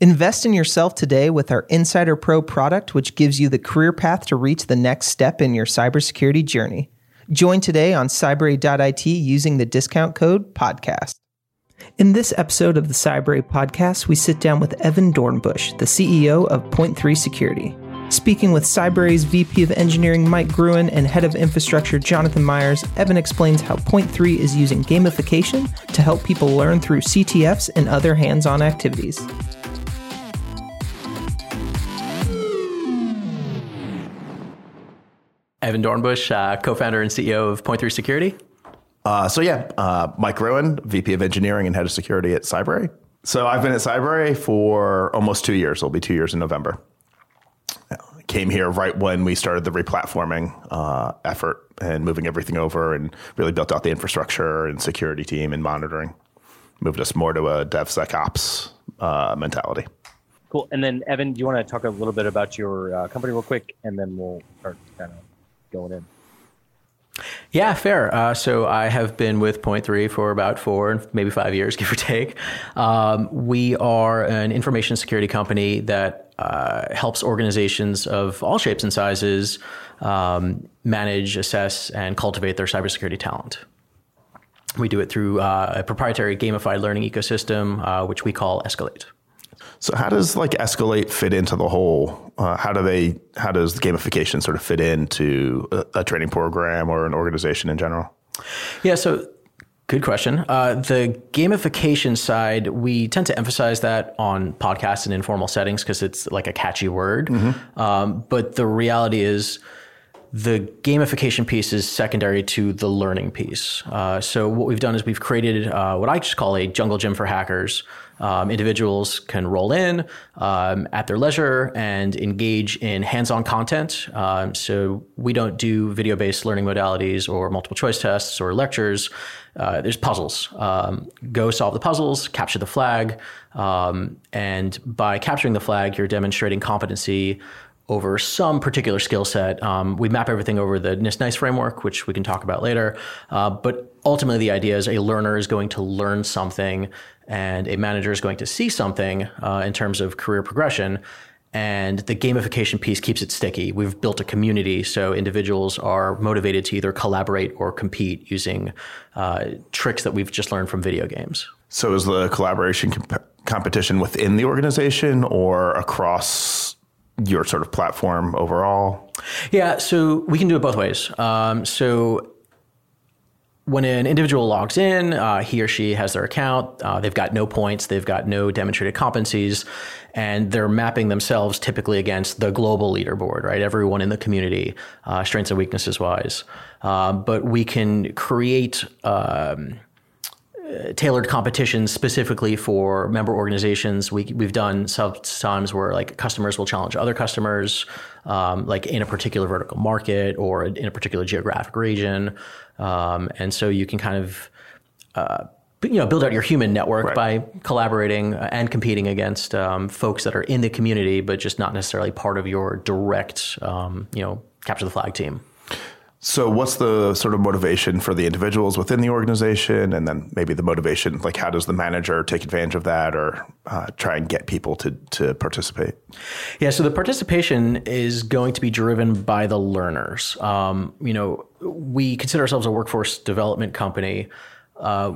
Invest in yourself today with our Insider Pro product, which gives you the career path to reach the next step in your cybersecurity journey. Join today on cybrary.it using the discount code podcast. In this episode of the Cybrary podcast, we sit down with Evan Dornbush, the CEO of Point3 Security. Speaking with Cybrary's VP of Engineering Mike Gruen and Head of Infrastructure Jonathan Meyers, Evan explains how Point3 is using gamification to help people learn through CTFs and other hands on activities. Evan Dornbush, uh, co-founder and CEO of Point3 Security. Uh, so yeah, uh, Mike Gruen, VP of Engineering and Head of Security at Cybrary. So I've been at Cybrary for almost two years. It'll be two years in November. Came here right when we started the replatforming uh, effort and moving everything over, and really built out the infrastructure and security team and monitoring. Moved us more to a DevSecOps uh, mentality. Cool. And then Evan, do you want to talk a little bit about your uh, company real quick, and then we'll start kind of going in. Yeah, fair. Uh, so I have been with Point3 for about four, maybe five years, give or take. Um, we are an information security company that uh, helps organizations of all shapes and sizes um, manage, assess, and cultivate their cybersecurity talent. We do it through uh, a proprietary gamified learning ecosystem, uh, which we call Escalate. So how does like Escalate fit into the whole? Uh, how do they? How does the gamification sort of fit into a, a training program or an organization in general? Yeah. So Good question. Uh, the gamification side, we tend to emphasize that on podcasts and informal settings because it's like a catchy word. Mm-hmm. Um, but the reality is, the gamification piece is secondary to the learning piece. Uh, so what we've done is we've created uh, what I just call a jungle gym for hackers. Um, individuals can roll in um, at their leisure and engage in hands-on content. Um, so we don't do video-based learning modalities or multiple choice tests or lectures. Uh, there's puzzles. Um, go solve the puzzles, capture the flag, um, and by capturing the flag, you're demonstrating competency over some particular skill set. Um, we map everything over the NIST NICE framework, which we can talk about later. Uh, but ultimately, the idea is a learner is going to learn something and a manager is going to see something uh, in terms of career progression. And the gamification piece keeps it sticky. We've built a community, so individuals are motivated to either collaborate or compete using uh, tricks that we've just learned from video games. So, is the collaboration comp- competition within the organization or across your sort of platform overall? Yeah, so we can do it both ways. Um, so when an individual logs in, uh, he or she has their account. Uh, they've got no points, they've got no demonstrated competencies, and they're mapping themselves typically against the global leaderboard, right? Everyone in the community, uh, strengths and weaknesses wise. Uh, but we can create. Um, tailored competitions specifically for member organizations. We, we've done sometimes where like customers will challenge other customers, um, like in a particular vertical market or in a particular geographic region. Um, and so you can kind of, uh, you know, build out your human network right. by collaborating and competing against um, folks that are in the community, but just not necessarily part of your direct, um, you know, capture the flag team. So, what's the sort of motivation for the individuals within the organization, and then maybe the motivation? Like, how does the manager take advantage of that, or uh, try and get people to to participate? Yeah, so the participation is going to be driven by the learners. Um, you know, we consider ourselves a workforce development company. Uh,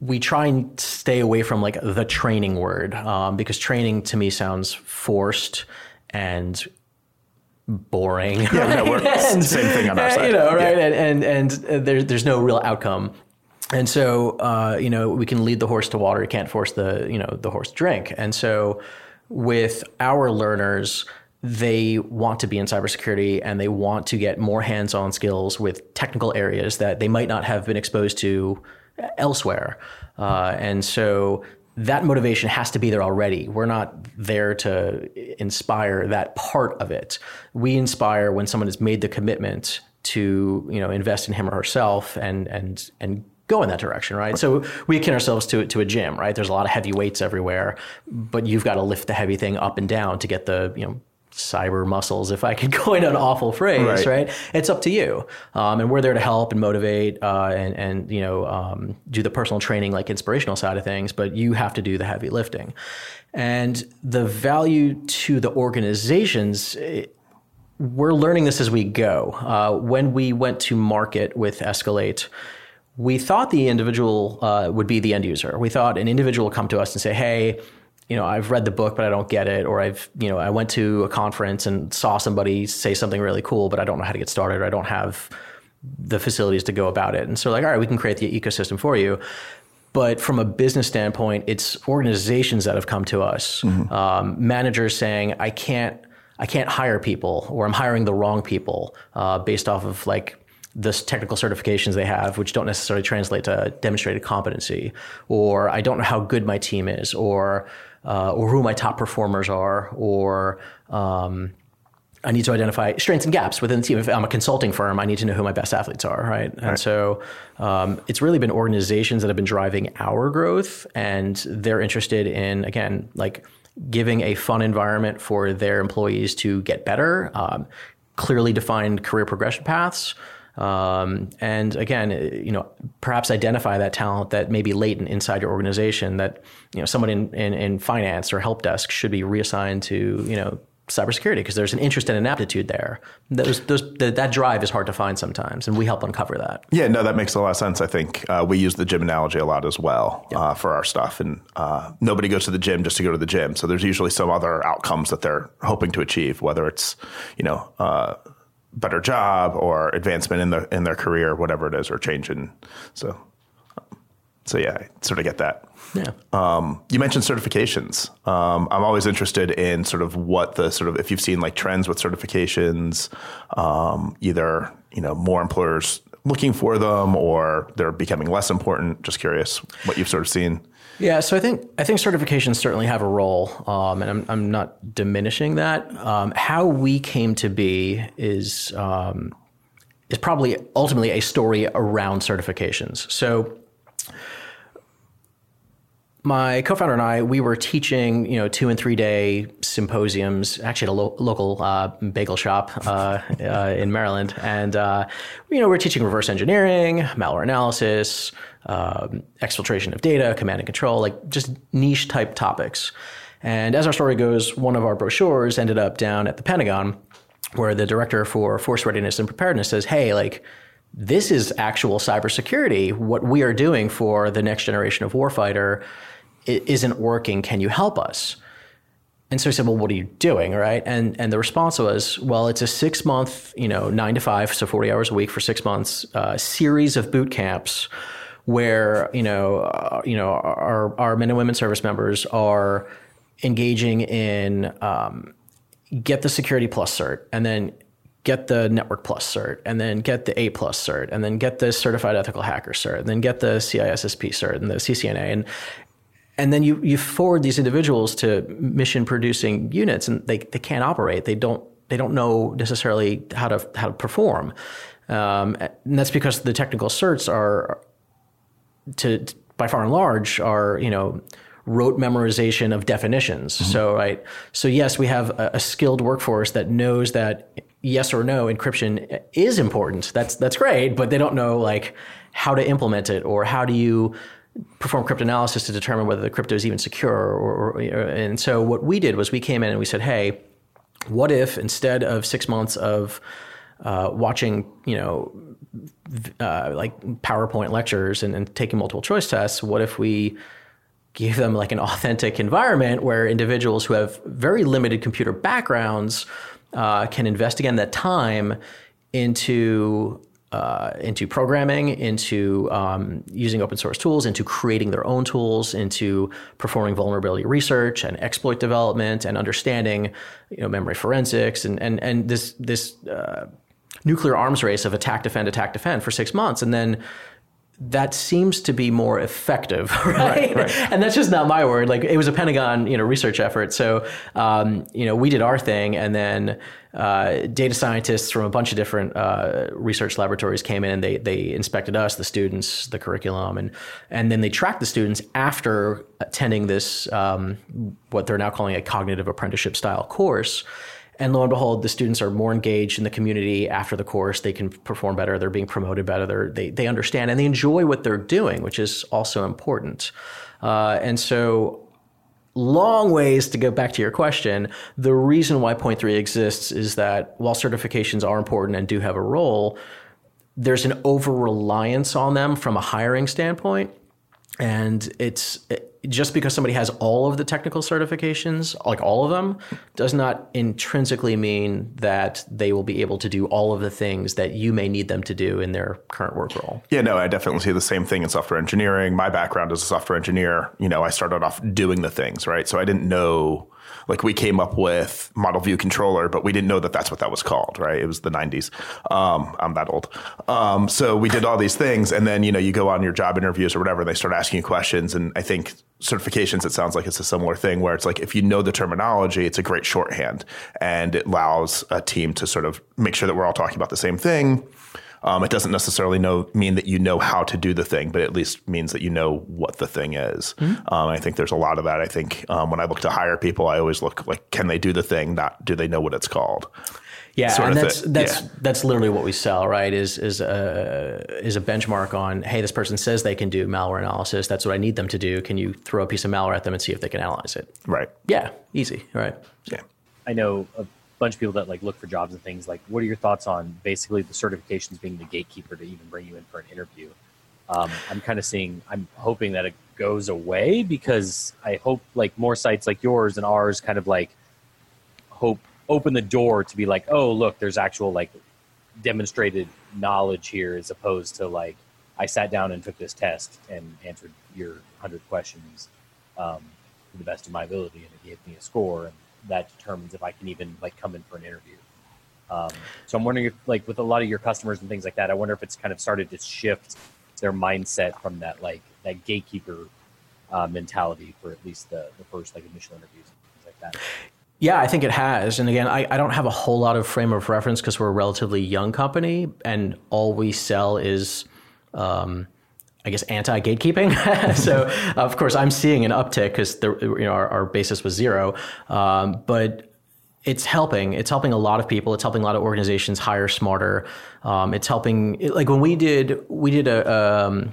we try and stay away from like the training word um, because training to me sounds forced and boring. Yeah, no, we're and, same thing on our side. You know, right? Yeah. And, and and there's there's no real outcome. And so, uh, you know, we can lead the horse to water. You can't force the you know the horse to drink. And so, with our learners, they want to be in cybersecurity and they want to get more hands-on skills with technical areas that they might not have been exposed to elsewhere. Uh, and so that motivation has to be there already. We're not there to inspire that part of it. We inspire when someone has made the commitment to, you know, invest in him or herself and and and go in that direction, right? So we akin ourselves to to a gym, right? There's a lot of heavy weights everywhere, but you've got to lift the heavy thing up and down to get the, you know, cyber muscles, if I could coin an awful phrase, Right. right? It's up to you, um, and we're there to help and motivate, uh, and and you know um, do the personal training, like inspirational side of things. But you have to do the heavy lifting, and the value to the organizations. It, we're learning this as we go. Uh, when we went to market with Escalate, we thought the individual uh, would be the end user. We thought an individual would come to us and say, "Hey, you know, I've read the book, but I don't get it," or "I've, you know, I went to a conference and saw somebody say something really cool, but I don't know how to get started, or I don't have the facilities to go about it." And so, like, all right, we can create the ecosystem for you. But from a business standpoint, it's organizations that have come to us, um, managers saying, "I can't." I can't hire people, or I'm hiring the wrong people uh, based off of like the technical certifications they have, which don't necessarily translate to demonstrated competency, or I don't know how good my team is, or uh, or who my top performers are, or um, I need to identify strengths and gaps within the team. If I'm a consulting firm, I need to know who my best athletes are, right? And so um, it's really been organizations that have been driving our growth, and they're interested in again like giving a fun environment for their employees to get better, um, clearly defined career progression paths. Um, and again, you know, perhaps identify that talent that may be latent inside your organization that, you know, someone in, in, in finance or help desk should be reassigned to, you know, cybersecurity because there's an interest and an aptitude there. Those, those, that, that drive is hard to find sometimes, and we help uncover that. Yeah, no, that makes a lot of sense. I think uh, we use the gym analogy a lot as well uh, for our stuff. And uh, nobody goes to the gym just to go to the gym. So there's usually some other outcomes that they're hoping to achieve, whether it's, you know, uh, better job or advancement in the in their career, whatever it is, or change in. So, so yeah, I sort of get that. Yeah. Um, you mentioned certifications. Um, I'm always interested in sort of what the sort of if you've seen like trends with certifications, um, either you know more employers looking for them or they're becoming less important. Just curious what you've sort of seen. Yeah, so I think I think certifications certainly have a role, um, and I'm I'm not diminishing that. Um, how we came to be is um, is probably ultimately a story around certifications. So my co-founder and I, we were teaching, you know, two and three day symposiums, actually at a lo- local uh, bagel shop uh, uh, in Maryland, and uh, you know, we are teaching reverse engineering, malware analysis, um, exfiltration of data, command and control, like just niche type topics. And as our story goes, one of our brochures ended up down at the Pentagon, where the director for force readiness and preparedness says, "Hey, like." This is actual cybersecurity. What we are doing for the next generation of warfighter isn't working. Can you help us? And so he said, "Well, what are you doing?" Right? And and the response was, "Well, it's a six month, you know, nine to five, so forty hours a week for six months, uh, series of boot camps." Where you know, uh, you know, our our men and women service members are engaging in um, get the security plus cert, and then get the network plus cert, and then get the A plus cert, and then get the certified ethical hacker cert, and then get the CISSP cert and the CCNA, and and then you you forward these individuals to mission producing units, and they they can't operate. They don't they don't know necessarily how to how to perform, um, and that's because the technical certs are to by far and large are you know rote memorization of definitions. So right, so yes, we have a, a skilled workforce that knows that yes or no encryption is important. That's that's great, but they don't know like how to implement it or how do you perform cryptanalysis to determine whether the crypto is even secure. Or, or, and so what we did was we came in and we said, hey, what if instead of six months of uh, watching, you know, uh, like PowerPoint lectures and, and taking multiple choice tests, what if we give them like an authentic environment where individuals who have very limited computer backgrounds uh, can invest again that time into uh, into programming, into um, using open source tools, into creating their own tools, into performing vulnerability research and exploit development, and understanding, you know, memory forensics, and and and this this uh, nuclear arms race of attack, defend, attack, defend for six months, and then that seems to be more effective, right? Right, right. And that's just not my word. Like it was a Pentagon, you know, research effort. So, um, you know, we did our thing, and then uh, data scientists from a bunch of different uh, research laboratories came in and they they inspected us, the students, the curriculum, and and then they tracked the students after attending this um, what they're now calling a cognitive apprenticeship style course. And lo and behold, the students are more engaged in the community after the course. They can perform better. They're being promoted better. They're, they they understand and they enjoy what they're doing, which is also important. Uh, and so long ways to go back to your question. The reason why Point Three exists is that while certifications are important and do have a role, there's an over reliance on them from a hiring standpoint. And it's just because somebody has all of the technical certifications, like all of them, does not intrinsically mean that they will be able to do all of the things that you may need them to do in their current work role. Yeah, no, I definitely see the same thing in software engineering. My background as a software engineer, you know, I started off doing the things, right? So I didn't know like we came up with model view controller, but we didn't know that that's what that was called, right? It was the 90s. Um, I'm that old. Um, so we did all these things, and then you know you go on your job interviews or whatever, and they start asking you questions, and I think certifications it sounds like it's a similar thing where it's like if you know the terminology it's a great shorthand and it allows a team to sort of make sure that we're all talking about the same thing um, it doesn't necessarily know mean that you know how to do the thing, but at least means that you know what the thing is. Mm-hmm. Um, I think there's a lot of that. I think um, when I look to hire people, I always look like, can they do the thing? Not do they know what it's called? Yeah, sort and that's that's yeah. that's literally what we sell, right? Is is a is a benchmark on, hey, this person says they can do malware analysis. That's what I need them to do. Can you throw a piece of malware at them and see if they can analyze it? Right. Yeah, easy. Right. Yeah. I know bunch of people that like look for jobs and things like what are your thoughts on basically the certifications being the gatekeeper to even bring you in for an interview? Um, i'm kind of seeing i'm hoping that it goes away because i hope like more sites like yours and ours kind of like hope open the door to be like oh look there's actual like demonstrated knowledge here as opposed to like i sat down and took this test and answered your 100 questions um, to the best of my ability and it gave me a score and that determines if I can even like come in for an interview. Um, so I'm wondering if, like, with a lot of your customers and things like that, I wonder if it's kind of started to shift their mindset from that like that gatekeeper uh, mentality for at least the, the first like initial interviews and things like that. Yeah, I think it has. And again, I, I don't have a whole lot of frame of reference because we're a relatively young company and all we sell is um, I guess anti gatekeeping. so of course I'm seeing an uptick because you know our, our, basis was zero, um, but it's helping. It's helping a lot of people. It's helping a lot of organizations hire smarter. Um, it's helping like when we did we did a um,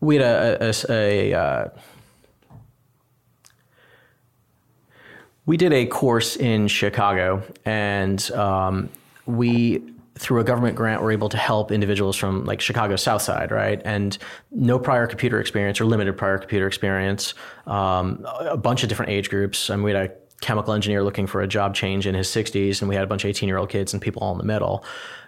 we had a, a, a, a uh, we did a course in Chicago and um, we through a government grant, we're able to help individuals from like Chicago South Side, right? And no prior computer experience or limited prior computer experience, um, a bunch of different age groups. I mean, we had a chemical engineer looking for a job change in his 60s, and we had a bunch of 18 year old kids and people all in the middle.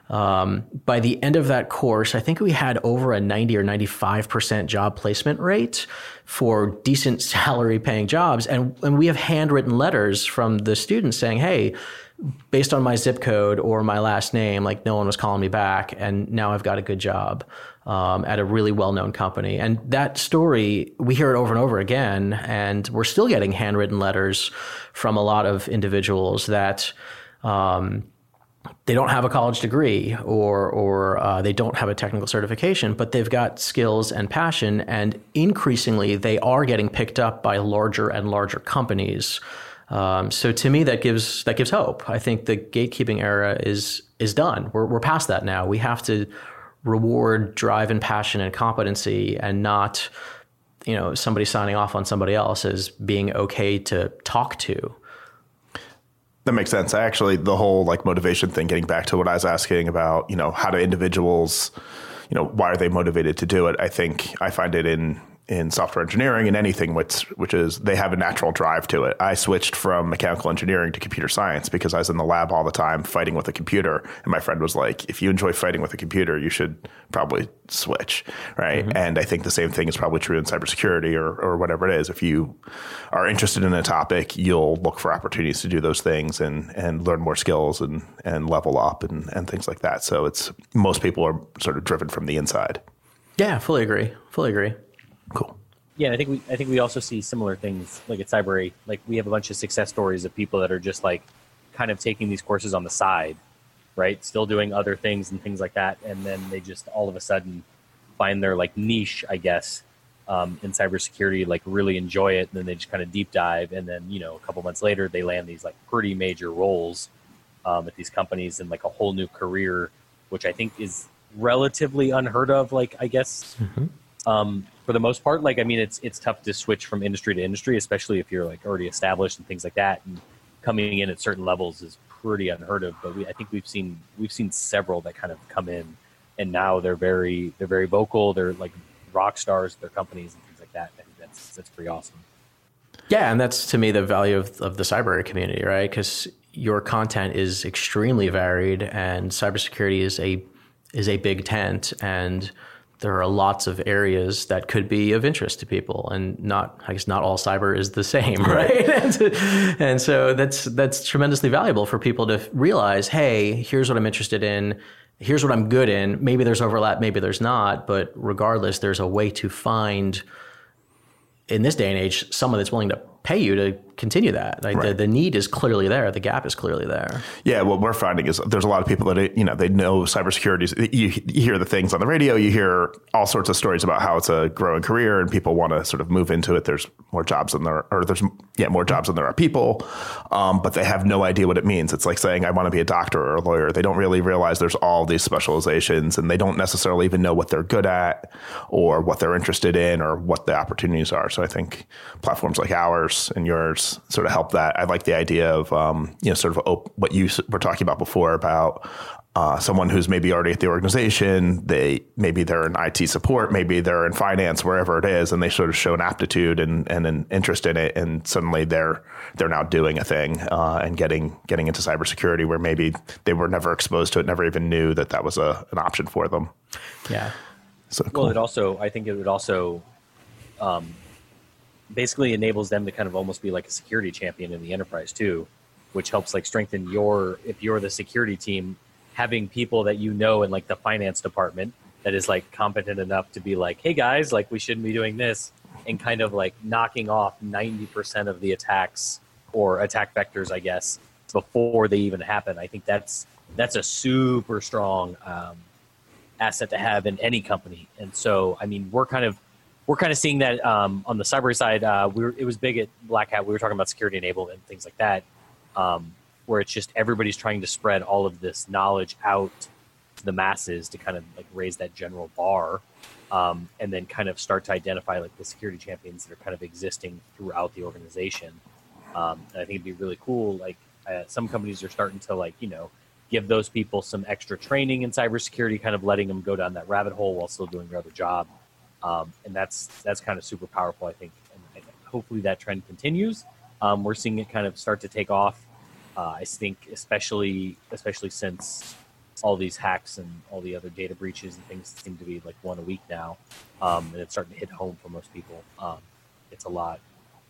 Um, by the end of that course, I think we had over a 90 or 95% job placement rate for decent salary paying jobs. And, and we have handwritten letters from the students saying, hey, based on my zip code or my last name, like no one was calling me back, and now I've got a good job um, at a really well-known company. And that story, we hear it over and over again, and we're still getting handwritten letters from a lot of individuals that. Um, they don't have a college degree or or uh, they don't have a technical certification, but they've got skills and passion, and increasingly they are getting picked up by larger and larger companies um, so to me, that gives that gives hope. I think the gatekeeping era is is done. We're we're past that now. We have to reward drive and passion and competency, and not you know somebody signing off on somebody else as being okay to talk to. That makes sense. Actually the whole like motivation thing. Getting back to what I was asking about, you know, how do individuals, you know, why are they motivated to do it? I think I find it in in software engineering and anything which which is they have a natural drive to it. I switched from mechanical engineering to computer science because I was in the lab all the time fighting with a computer and my friend was like if you enjoy fighting with a computer you should probably switch, right? Mm-hmm. And I think the same thing is probably true in cybersecurity or or whatever it is. If you are interested in a topic, you'll look for opportunities to do those things and and learn more skills and and level up and and things like that. So it's most people are sort of driven from the inside. Yeah, fully agree. Fully agree. Cool. Yeah, I think we I think we also see similar things like at Cybrary. Like we have a bunch of success stories of people that are just like kind of taking these courses on the side, right? Still doing other things and things like that, and then they just all of a sudden find their like niche, I guess, um, in cybersecurity. Like really enjoy it, and then they just kind of deep dive, and then you know a couple months later they land these like pretty major roles um, at these companies and like a whole new career, which I think is relatively unheard of. Like I guess um, for the most part, like I mean, it's it's tough to switch from industry to industry, especially if you're like already established and things like that. And coming in at certain levels is pretty unheard of. But we, I think we've seen we've seen several that kind of come in, and now they're very they're very vocal. They're like rock stars, their companies and things like that. That's that's pretty awesome. Yeah, and that's to me the value of, of the cyber community, right? Because your content is extremely varied, and cybersecurity is a is a big tent, and there are lots of areas that could be of interest to people, and not I guess not all cyber is the same, right? and, and so that's that's tremendously valuable for people to realize, hey, here's what I'm interested in. Here's what I'm good in. Maybe there's overlap, maybe there's not, but regardless, there's a way to find in this day and age someone that's willing to pay you to continue that. Like the, the need is clearly there. The gap is clearly there. Yeah, what we're finding is there's a lot of people that you know they know cybersecurity. You, you hear the things on the radio. You hear all sorts of stories about how it's a growing career and people want to sort of move into it. There's more jobs than there, or there's yeah more jobs than there are people, um, but they have no idea what it means. It's like saying I want to be a doctor or a lawyer. They don't really realize there's all these specializations, and they don't necessarily even know what they're good at or what they're interested in or what the opportunities are. So I think platforms like ours and yours sort of help that. I like the idea of um, you know sort of op- what you were talking about before about uh, someone who's maybe already at the organization. They maybe they're in IT support, maybe they're in finance, wherever it is, and they sort of show an aptitude and, and an interest in it, and suddenly they're they're now doing a thing uh, and getting getting into cybersecurity where maybe they were never exposed to it, never even knew that that was a, an option for them. Yeah. So cool. Well, it also I think it would also um, basically enables them to kind of almost be like a security champion in the enterprise too, which helps like strengthen your if you're the security team, having people that you know in like the finance department that is like competent enough to be like, hey guys, like we shouldn't be doing this, and kind of like knocking off ninety percent of the attacks or attack vectors, I guess, before they even happen. I think that's that's a super strong um, asset to have in any company. And so, I mean, we're kind of we're kind of seeing that um, on the cyber side. Uh, we were, it was big at Black Hat. We were talking about security enablement and things like that, um, where it's just everybody's trying to spread all of this knowledge out to the masses to kind of like raise that general bar, um, and then kind of start to identify like the security champions that are kind of existing throughout the organization. Um, I think it'd be really cool. Like uh, some companies are starting to like you know give those people some extra training in cybersecurity, kind of letting them go down that rabbit hole while still doing their other job um, and that's that's kind of super powerful, I think. And think hopefully that trend continues. Um, we're seeing it kind of start to take off. Uh, I think, especially especially since all these hacks and all the other data breaches and things seem to be like one a week now, um, and it's starting to hit home for most people. Um, it's a lot.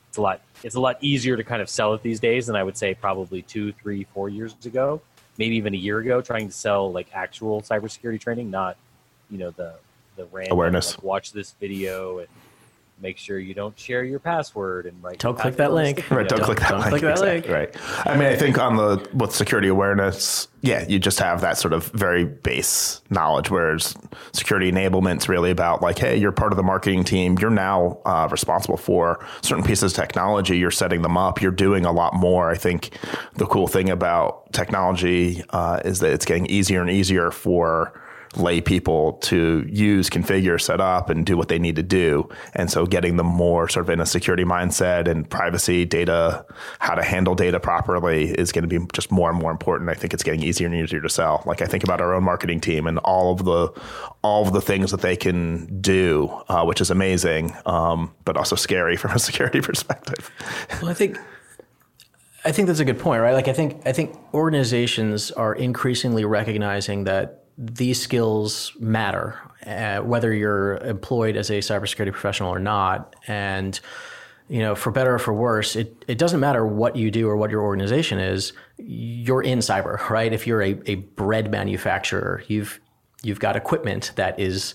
It's a lot. It's a lot easier to kind of sell it these days than I would say probably two, three, four years ago, maybe even a year ago. Trying to sell like actual cybersecurity training, not you know the the random Awareness. Like, watch this video and make sure you don't share your password and write. Don't click that password on a link. Right, don't note. click that Don't link. click that link. Right. I mean, I think on the with security awareness, yeah, you just have that sort of very base knowledge. Whereas security enablement's really about like, hey, you're part of the marketing team. You're now uh, responsible for certain pieces of technology. You're setting them up. You're doing a lot more. I think the cool thing about technology uh, is that it's getting easier and easier for lay people to use, configure, set up, and do what they need to do. And so getting them more sort of in a security mindset and privacy data, how to handle data properly is going to be just more and more important. I think it's getting easier and easier to sell. Like I think about our own marketing team and all of the all of the things that they can do, uh, which is amazing, um, but also scary from a security perspective. Well, I think I think that's a good point, right? Like I think I think organizations are increasingly recognizing that these skills matter, uh, whether you're employed as a cybersecurity professional or not, and you know, for better or for worse, it, it doesn't matter what you do or what your organization is. You're in cyber, right? If you're a, a bread manufacturer, you've you've got equipment that is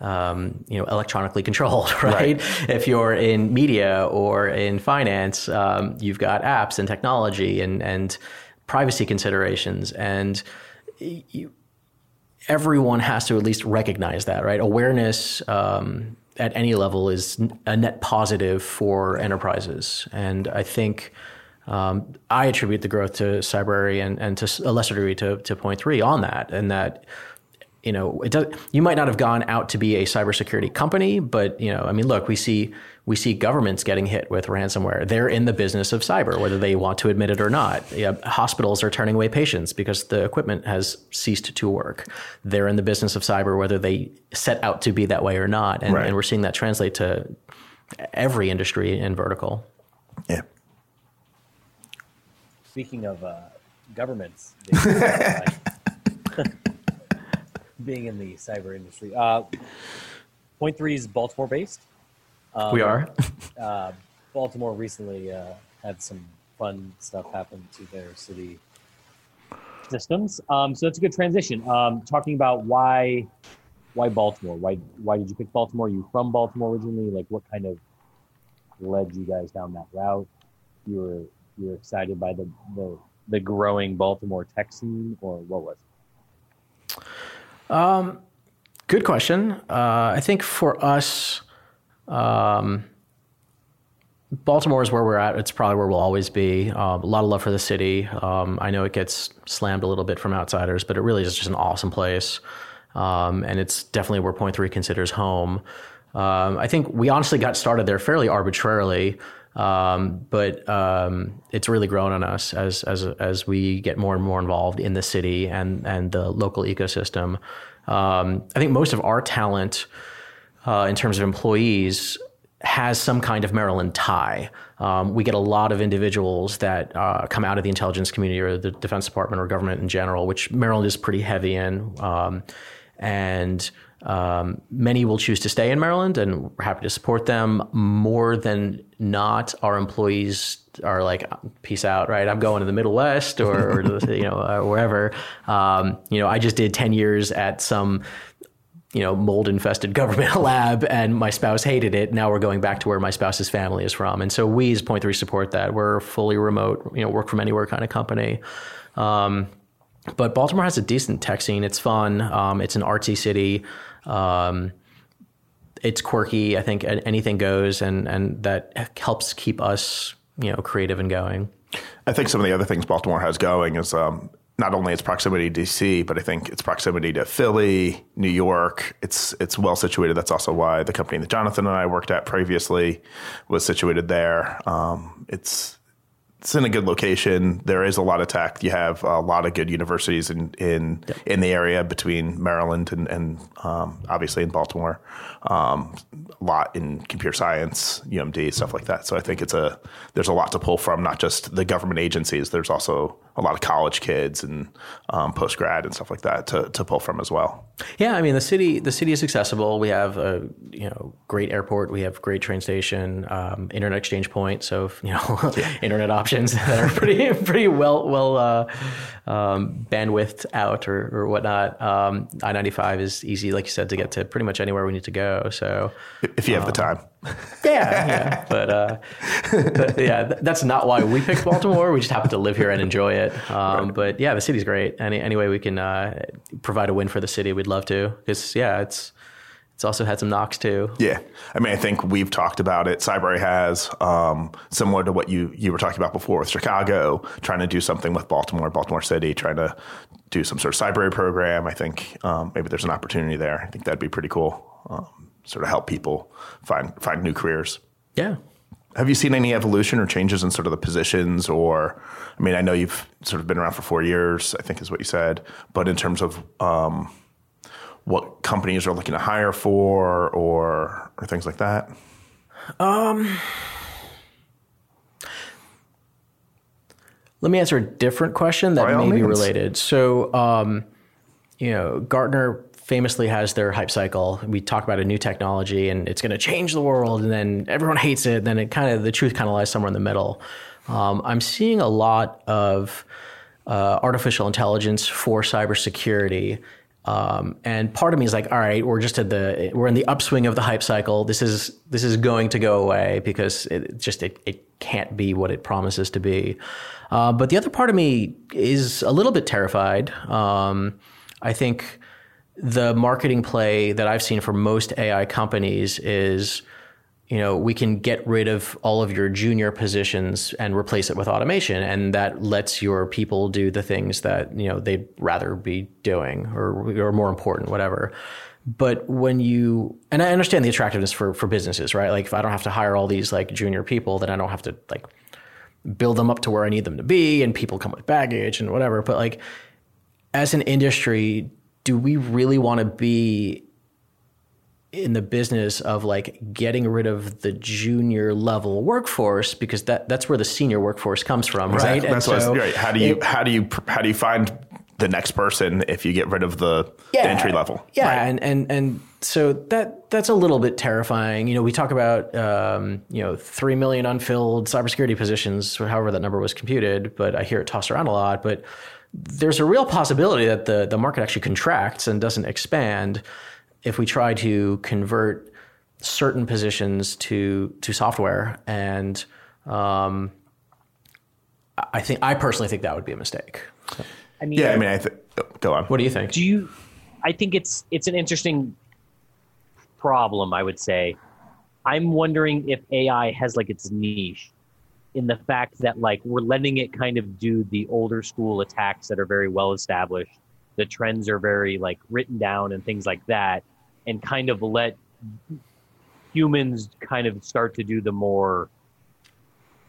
um, you know electronically controlled, right? If you're in media or in finance, um, you've got apps and technology and and privacy considerations, and you, everyone has to at least recognize that, right? Awareness um, at any level is a net positive for enterprises, and I think um, I attribute the growth to Cybrary and, and to a lesser degree to, to Point Three on that, and that you know, it does, you might not have gone out to be a cybersecurity company, but you know, I mean, look, we see we see governments getting hit with ransomware. They're in the business of cyber, whether they want to admit it or not. Yeah, hospitals are turning away patients because the equipment has ceased to work. They're in the business of cyber, whether they set out to be that way or not, and, Right. and we're seeing that translate to every industry and vertical. Yeah. Speaking of uh, governments being, being in the cyber industry, uh, Point Three is Baltimore based. Um, we are. Uh, Baltimore recently uh, had some fun stuff happen to their city systems. Um, so that's a good transition. Um, talking about why why Baltimore? Why why did you pick Baltimore? Are you from Baltimore originally? Like what kind of led you guys down that route? You were you were excited by the the, the growing Baltimore tech scene, or what was it? Good question. Uh, I think for us, um, Baltimore is where we're at. It's probably where we'll always be. Um, a lot of love for the city. Um, I know it gets slammed a little bit from outsiders, but it really is just an awesome place. Um, and it's definitely where Point Three considers home. Um, I think we honestly got started there fairly arbitrarily, um, but um, it's really grown on us as as as we get more and more involved in the city and and the local ecosystem. I think most of our talent uh, in terms of employees has some kind of Maryland tie. Um, we get a lot of individuals that uh, come out of the intelligence community or the Defense Department or government in general, which Maryland is pretty heavy in. Um, and um, many will choose to stay in Maryland, and we're happy to support them. More than not, our employees are like, "Peace out!" Right? I'm going to the Middle West or, or you know uh, wherever. Um, you know, I just did ten years at some you know, mold infested government lab and my spouse hated it. Now we're going back to where my spouse's family is from. And so we as Point Three support that. We're fully remote, you know, work from anywhere kind of company. Um, but Baltimore has a decent tech scene. It's fun. Um, it's an artsy city. Um, it's quirky. I think anything goes, and and that helps keep us, you know, creative and going. I think some of the other things Baltimore has going is um, not only its proximity to DC, but I think its proximity to Philly, New York. It's it's well situated. That's also why the company that Jonathan and I worked at previously was situated there. Um, it's it's in a good location. There is a lot of tech. You have a lot of good universities in in, in the area between Maryland and, and um, obviously in Baltimore. Um, a lot in computer science, UMD, stuff like that. So I think it's a there's a lot to pull from, not just the government agencies. There's also a lot of college kids and um, post grad and stuff like that to, to pull from as well. Yeah, I mean the city the city is accessible. We have a you know great airport. We have great train station, um, internet exchange point. So if, you know internet options that are pretty pretty well well uh, um, bandwidth out or, or whatnot. Um, I ninety five is easy, like you said, to get to pretty much anywhere we need to go. So If you have the time. yeah, yeah. But, uh, but yeah, th- that's not why we picked Baltimore. We just happen to live here and enjoy it. Um, But yeah, the city's great. Any any way we can uh, provide a win for the city, we'd love to. Because yeah, it's it's also had some knocks too. Yeah, I mean, I think we've talked about it. Cybrary has um, similar to what you you were talking about before with Chicago, trying to do something with Baltimore, Baltimore City, trying to do some sort of Cybrary program. I think um, maybe there's an opportunity there. I think that'd be pretty cool. Sort of help people find find new careers. Yeah. Have you seen any evolution or changes in sort of the positions? Or, I mean, I know you've sort of been around for four years, I think is what you said, but in terms of um, what companies are looking to hire for or, or things like that? Um Let me answer a different question that may be related. So, um, you know, Gartner famously has their hype cycle. We talk about a new technology and it's going to change the world, and then everyone hates it. And then it kind of the truth kind of lies somewhere in the middle. Um, I'm seeing a lot of uh, artificial intelligence for cybersecurity. Um, and part of me is like, all right, we're just at the we're in the upswing of the hype cycle. This is this is going to go away because it just it, it can't be what it promises to be. Uh, but the other part of me is a little bit terrified. Um, I think the marketing play that I've seen for most AI companies is you know, we can get rid of all of your junior positions and replace it with automation. And that lets your people do the things that, you know, they'd rather be doing or, or more important, whatever. But when you, and I understand the attractiveness for, for businesses, right? Like if I don't have to hire all these like junior people, then I don't have to like build them up to where I need them to be and people come with baggage and whatever. But like as an industry, do we really want to be in the business of like getting rid of the junior level workforce because that that's where the senior workforce comes from, right? That's And so right. How do you it- how do you how do you find the next person if you get rid of the, the entry level? Yeah, and and and so that that's a little bit terrifying. You know, we talk about um, you know three million unfilled cybersecurity positions, however that number was computed, but I hear it tossed around a lot. But there's a real possibility that the the market actually contracts and doesn't expand if we try to convert certain positions to to software and um, I think I personally think that would be a mistake. I mean, Yeah, I mean, I th- go on. What do you think? do you i think it's it's an interesting problem i would say i'm wondering if ai has like its niche in the fact that like we're letting it kind of do the older school attacks that are very well established. The trends are very like written down and things like that and kind of let humans kind of start to do the more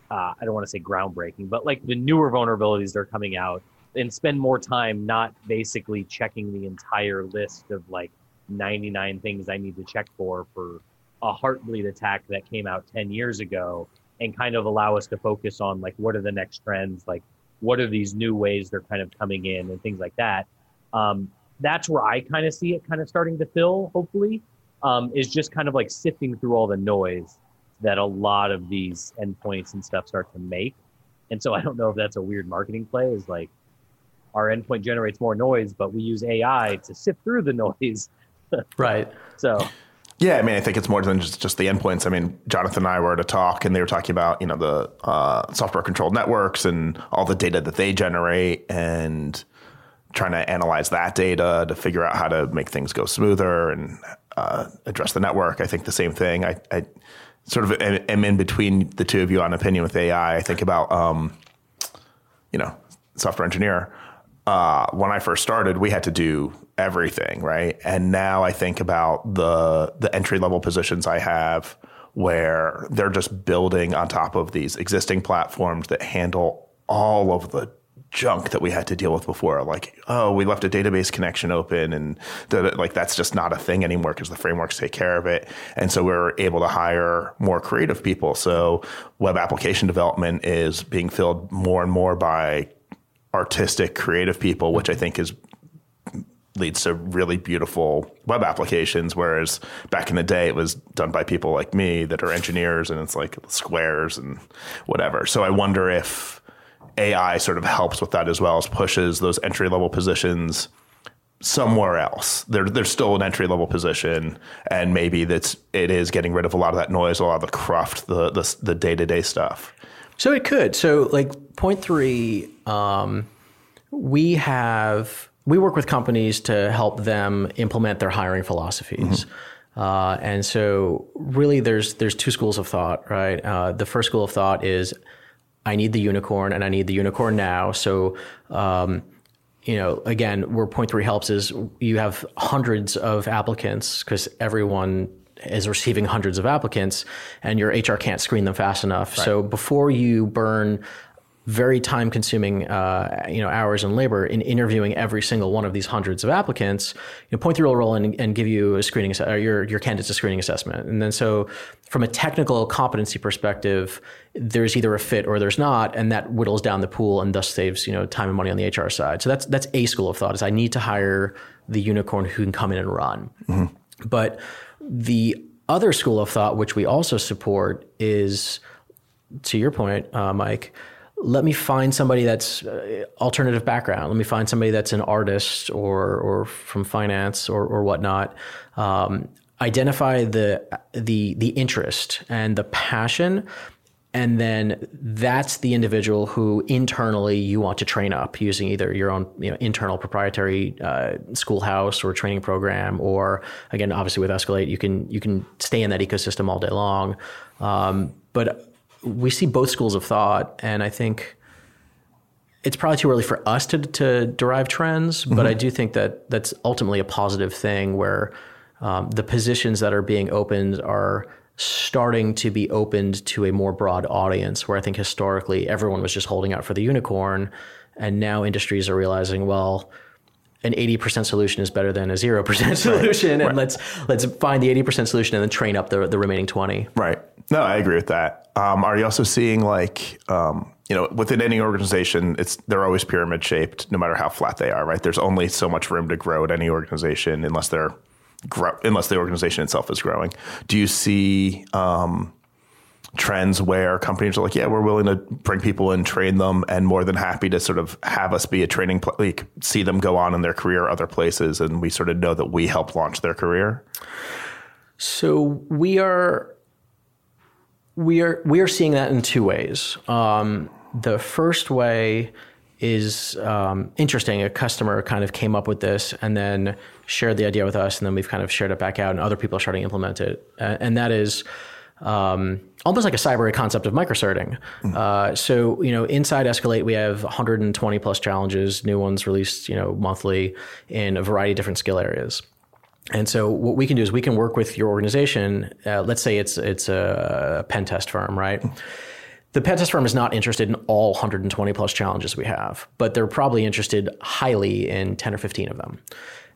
uh, i don't want to say groundbreaking but like the newer vulnerabilities that are coming out and spend more time not basically checking the entire list of like 99 things I need to check for for a heartbleed attack that came out 10 years ago and kind of allow us to focus on like what are the next trends like what are these new ways they're kind of coming in and things like that um, that's where I kind of see it kind of starting to fill hopefully um, is just kind of like sifting through all the noise that a lot of these endpoints and stuff start to make and so I don't know if that's a weird marketing play is like our endpoint generates more noise, but we use AI to sift through the noise. Right. So Yeah, I mean, I think it's more than just, just the endpoints. I mean, Jonathan and I were at a talk, and they were talking about you know the uh, software controlled networks and all the data that they generate, and trying to analyze that data to figure out how to make things go smoother and uh, address the network. I think the same thing. I, I sort of am, in between the two of you on opinion with AI. I think about um, you know software engineer. Uh, when I first started, we had to do everything, right? And now I think about the the entry level positions I have where they're just building on top of these existing platforms that handle all of the junk that we had to deal with before. Like, oh, we left a database connection open, and the, like that's just not a thing anymore because the frameworks take care of it. And so we're able to hire more creative people. So web application development is being filled more and more by artistic, creative people, which I think is leads to really beautiful web applications. Whereas back in the day, it was done by people like me that are engineers, and it's like squares and whatever. So I wonder if AI sort of helps with that as well as pushes those entry level positions somewhere else. There, there's still an entry level position, and maybe that's it is getting rid of a lot of that noise, a lot of the cruft, the the day to day stuff. So it could. So like point three, um, we have we work with companies to help them implement their hiring philosophies. Uh, and so really there's there's two schools of thought, right? Uh, the first school of thought is I need the unicorn and I need the unicorn now. So um, you know, again, where point three helps is you have hundreds of applicants because everyone is receiving hundreds of applicants and your HR can't screen them fast enough. So before you burn very time consuming uh, you know hours and labor in interviewing every single one of these hundreds of applicants. You know, point will roll in and, and give you a screening or your your candidates a screening assessment. And then so from a technical competency perspective there's either a fit or there's not and that whittles down the pool and thus saves you know time and money on the HR side. So that's that's a school of thought is I need to hire the unicorn who can come in and run. But the other school of thought, which we also support, is to your point, uh, Mike. Let me find somebody that's uh, alternative background. Let me find somebody that's an artist or or from finance or or whatnot. Um, identify the the the interest and the passion, and then that's the individual who internally you want to train up using either your own you know, internal proprietary uh, schoolhouse or training program, or again, obviously with Escalate, you can you can stay in that ecosystem all day long. Um, but we see both schools of thought, and I think it's probably too early for us to to derive trends. But I do think that that's ultimately a positive thing where um, the positions that are being opened are starting to be opened to a more broad audience where I think historically everyone was just holding out for the unicorn and now industries are realizing well an 80% solution is better than a 0% solution and let's let's find the 80% solution and then train up the the remaining 20 Right. No, I agree with that. Um, are you also seeing like, um, you know, within any organization, it's they're always pyramid shaped, no matter how flat they are. Right. There's only so much room to grow at any organization unless they're grow, unless the organization itself is growing. Do you see um, trends where companies are like, yeah, we're willing to bring people in, train them, and more than happy to sort of have us be a training, pl- like see them go on in their career other places, and we sort of know that we help launch their career. So we are we are we are seeing that in two ways. Um, the first way is um, interesting. A customer kind of came up with this and then shared the idea with us, and then we've kind of shared it back out, and other people are starting to implement it. And that is um, almost like a cyber concept of microcerting. Uh, so you know, inside Escalate, we have 120 plus challenges, new ones released you know monthly in a variety of different skill areas. And so what we can do is we can work with your organization. Uh, let's say it's it's a pen test firm, right? The pen test firm is not interested in all 120 plus challenges we have, but they're probably interested highly in 10 or 15 of them.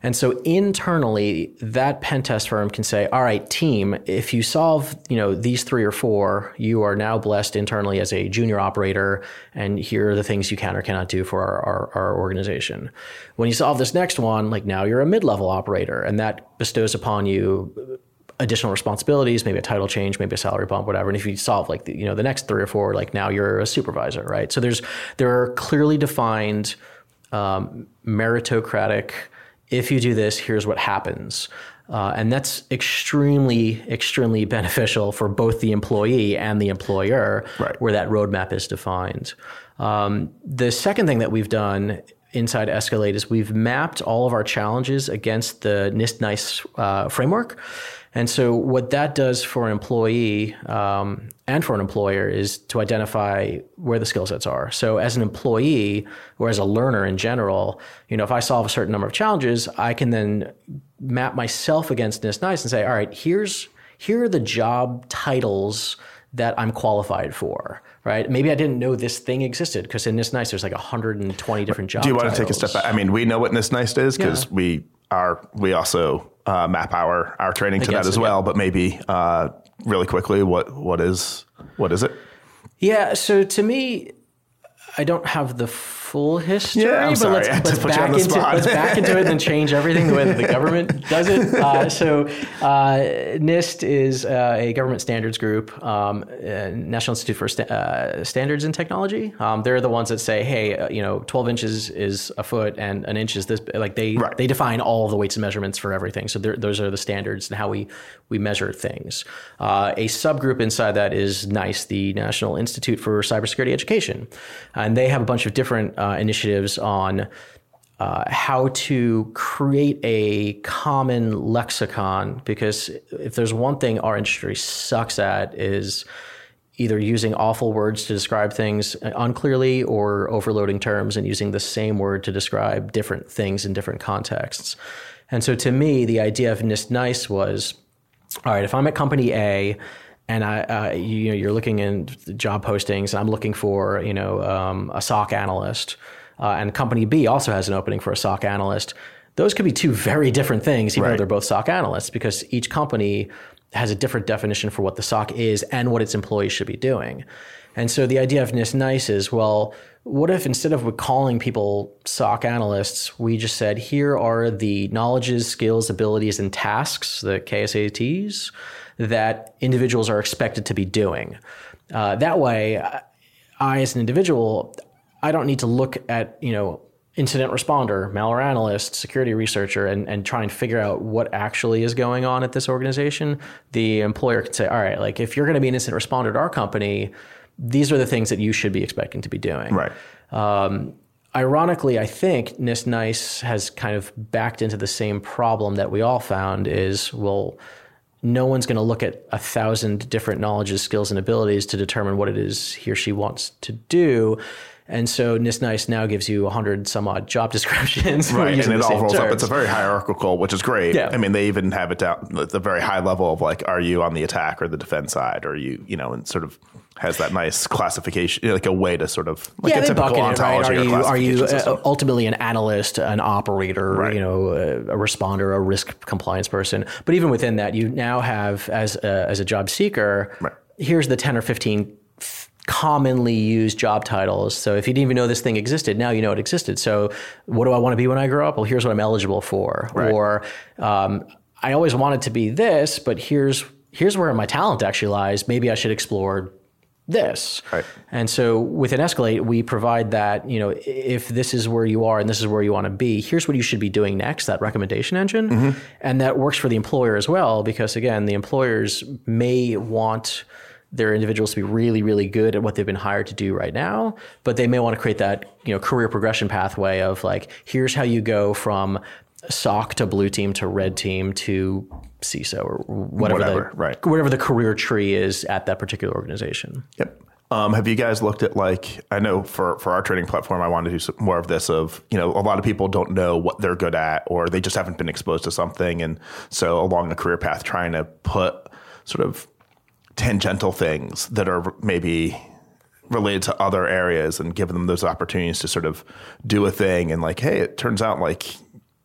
And so internally, that pen test firm can say, "All right, team, if you solve, you know, these three or four, you are now blessed internally as a junior operator, and here are the things you can or cannot do for our, our, our organization. When you solve this next one, like now you're a mid-level operator, and that bestows upon you additional responsibilities, maybe a title change, maybe a salary bump, whatever. And if you solve like the, you know the next three or four, like now you're a supervisor, right? So there's there are clearly defined um, meritocratic. If you do this, here's what happens. Uh, and that's extremely, extremely beneficial for both the employee and the employer, Right. where that roadmap is defined. Um, the second thing that we've done inside Escalate is we've mapped all of our challenges against the NIST NICE uh, framework. And so, what that does for an employee um, and for an employer is to identify where the skill sets are. So, as an employee or as a learner in general, you know, if I solve a certain number of challenges, I can then map myself against NIST NICE and say, all right, here's here are the job titles that I'm qualified for. Right? Maybe I didn't know this thing existed because in NIST NICE there's like 120 different jobs. Do you want to take a step back? I mean, we know what NIST NICE is because Yeah. we are we also uh, map our our training to that as well. But maybe uh, really quickly, what what is what is it? Yeah. So to me, I don't have the full history, Yeah, I'm but sorry. let's, had let's on back into let's back into it and then change everything the way that the government does it. Uh, so uh, NIST is uh, a government standards group, um, uh, National Institute for Sta- uh, Standards and Technology. Um, they're the ones that say, hey, uh, you know, 12 inches is a foot and an inch is this. Like they Right. they define all the weights and measurements for everything. So those are the standards and how we we measure things. Uh, a subgroup inside that is NICE, the National Institute for Cybersecurity Education, and they have a bunch of different uh, initiatives on. Uh, how to create a common lexicon because if there's one thing our industry sucks at is either using awful words to describe things unclearly or overloading terms and using the same word to describe different things in different contexts. And so to me, the idea of NIST NICE was all right, if I'm at company A and I, uh, you know, you're looking in job postings and I'm looking for, you know, um, a SOC analyst, uh, and company B also has an opening for a SOC analyst, those could be two very different things, even though they're both SOC analysts, because each company has a different definition for what the SOC is and what its employees should be doing. And so the idea of NIST NICE is, well, what if instead of calling people SOC analysts, we just said, here are the knowledges, skills, abilities, and tasks, the KSATs, that individuals are expected to be doing. Uh, that way, I, as an individual, I don't need to look at, you know, incident responder, malware analyst, security researcher, and, and try and figure out what actually is going on at this organization. The employer can say, all right, like if you're going to be an incident responder at our company, these are the things that you should be expecting to be doing. Right. Ironically, I think NIST NICE has kind of backed into the same problem that we all found is, well, no one's going to look at a thousand different knowledges, skills, and abilities to determine what it is he or she wants to do. And so NIST NICE now gives you 100 some odd job descriptions. Right, and it all rolls up. It's a very hierarchical, which is great. Yeah. I mean, they even have it down at the very high level of like, are you on the attack or the defense side, or you, you know, and sort of has that nice classification, like a way to sort of like yeah, a typical bucket it, right? Are you, are you uh, ultimately an analyst, an operator, Right. you know, a, a responder, a risk compliance person? But even within that, you now have as a, as a job seeker, Right. here's the ten or fifteen f- commonly used job titles. So if you didn't even know this thing existed, now you know it existed. So what do I want to be when I grow up? Well, here's what I'm eligible for. Right. Or um, I always wanted to be this, but here's here's where my talent actually lies. Maybe I should explore this. Right. And so within Escalate, we provide that, you know, if this is where you are and this is where you want to be, here's what you should be doing next, that recommendation engine. Mm-hmm. And that works for the employer as well, because again, the employers may want their individuals to be really, really good at what they've been hired to do right now, but they may want to create that, you know, career progression pathway of like, here's how you go from SOC to blue team to red team to CISO or whatever, Whatever, the, right. whatever the career tree is at that particular organization. Yep. Um, have you guys looked at like I know for for our training platform, I wanted to do some, more of this. Of you know, a lot of people don't know what they're good at, or they just haven't been exposed to something, and so along the career path, trying to put sort of tangential things that are maybe related to other areas and giving them those opportunities to sort of do a thing and like hey it turns out like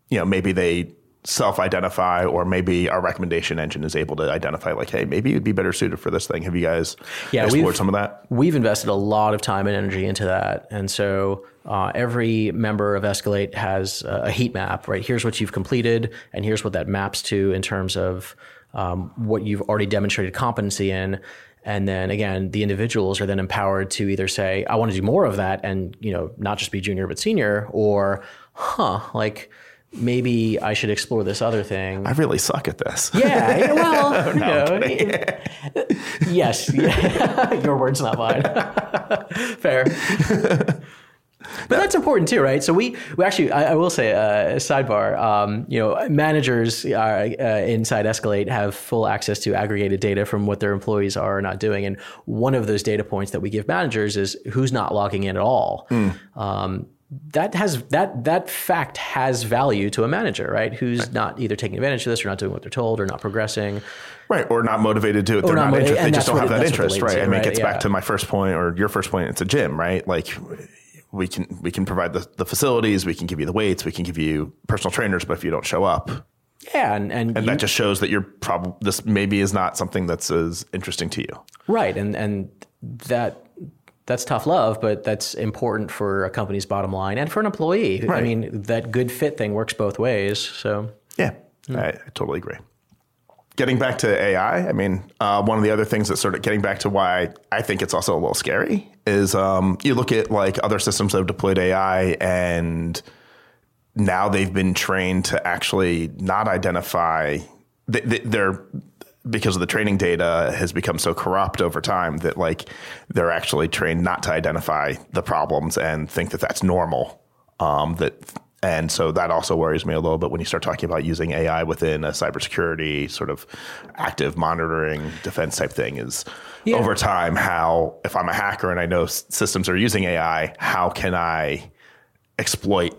you know maybe they self-identify or maybe our recommendation engine is able to identify like hey maybe you'd be better suited for this thing have you guys Yeah, explored we've- some of that We've invested a lot of time and energy into that. And so uh, every member of Escalate has a heat map, right? Here's what you've completed, and here's what that maps to in terms of um, what you've already demonstrated competency in. And then again, the individuals are then empowered to either say, I want to do more of that and, you know, not just be junior, but senior, or, huh, like maybe I should explore this other thing. i really suck at this Yeah, well, you know, yes, yeah. your words, not mine. Fair. But that's important too, right? So we, we actually, I, I will say, uh, sidebar, um, you know, managers uh, uh, inside Escalate have full access to aggregated data from what their employees are or not doing. And one of those data points that we give managers is who's not logging in at all. Um, that has that that fact has value to a manager, right? Who's not either taking advantage of this or not doing what they're told or not progressing. right or not motivated to it they're not not, interested they just don't have what that it- that's what interest right i mean it gets Yeah. back to my first point or your first point it's a gym right like we can we can provide the, the facilities we can give you the weights we can give you personal trainers but if you don't show up Yeah, and and, and you- that just shows that you're probably this maybe is not something that's as interesting to you Right, and and that that's tough love, but that's important for a company's bottom line and for an employee. I mean, that good fit thing works both ways. So Yeah, I, I totally agree. Getting back to AI, I mean, uh, one of the other things that sort of getting back to why I think it's also a little scary is um, you look at like other systems that have deployed AI and now they've been trained to actually not identify, they, they, they're, because of the training data has become so corrupt over time that like they're actually trained not to identify the problems and think that that's normal. Um, that and so that also worries me a little bit when you start talking about using AI within a cybersecurity sort of active monitoring defense type thing. Is over time how if I'm a hacker and I know systems are using AI, how can I exploit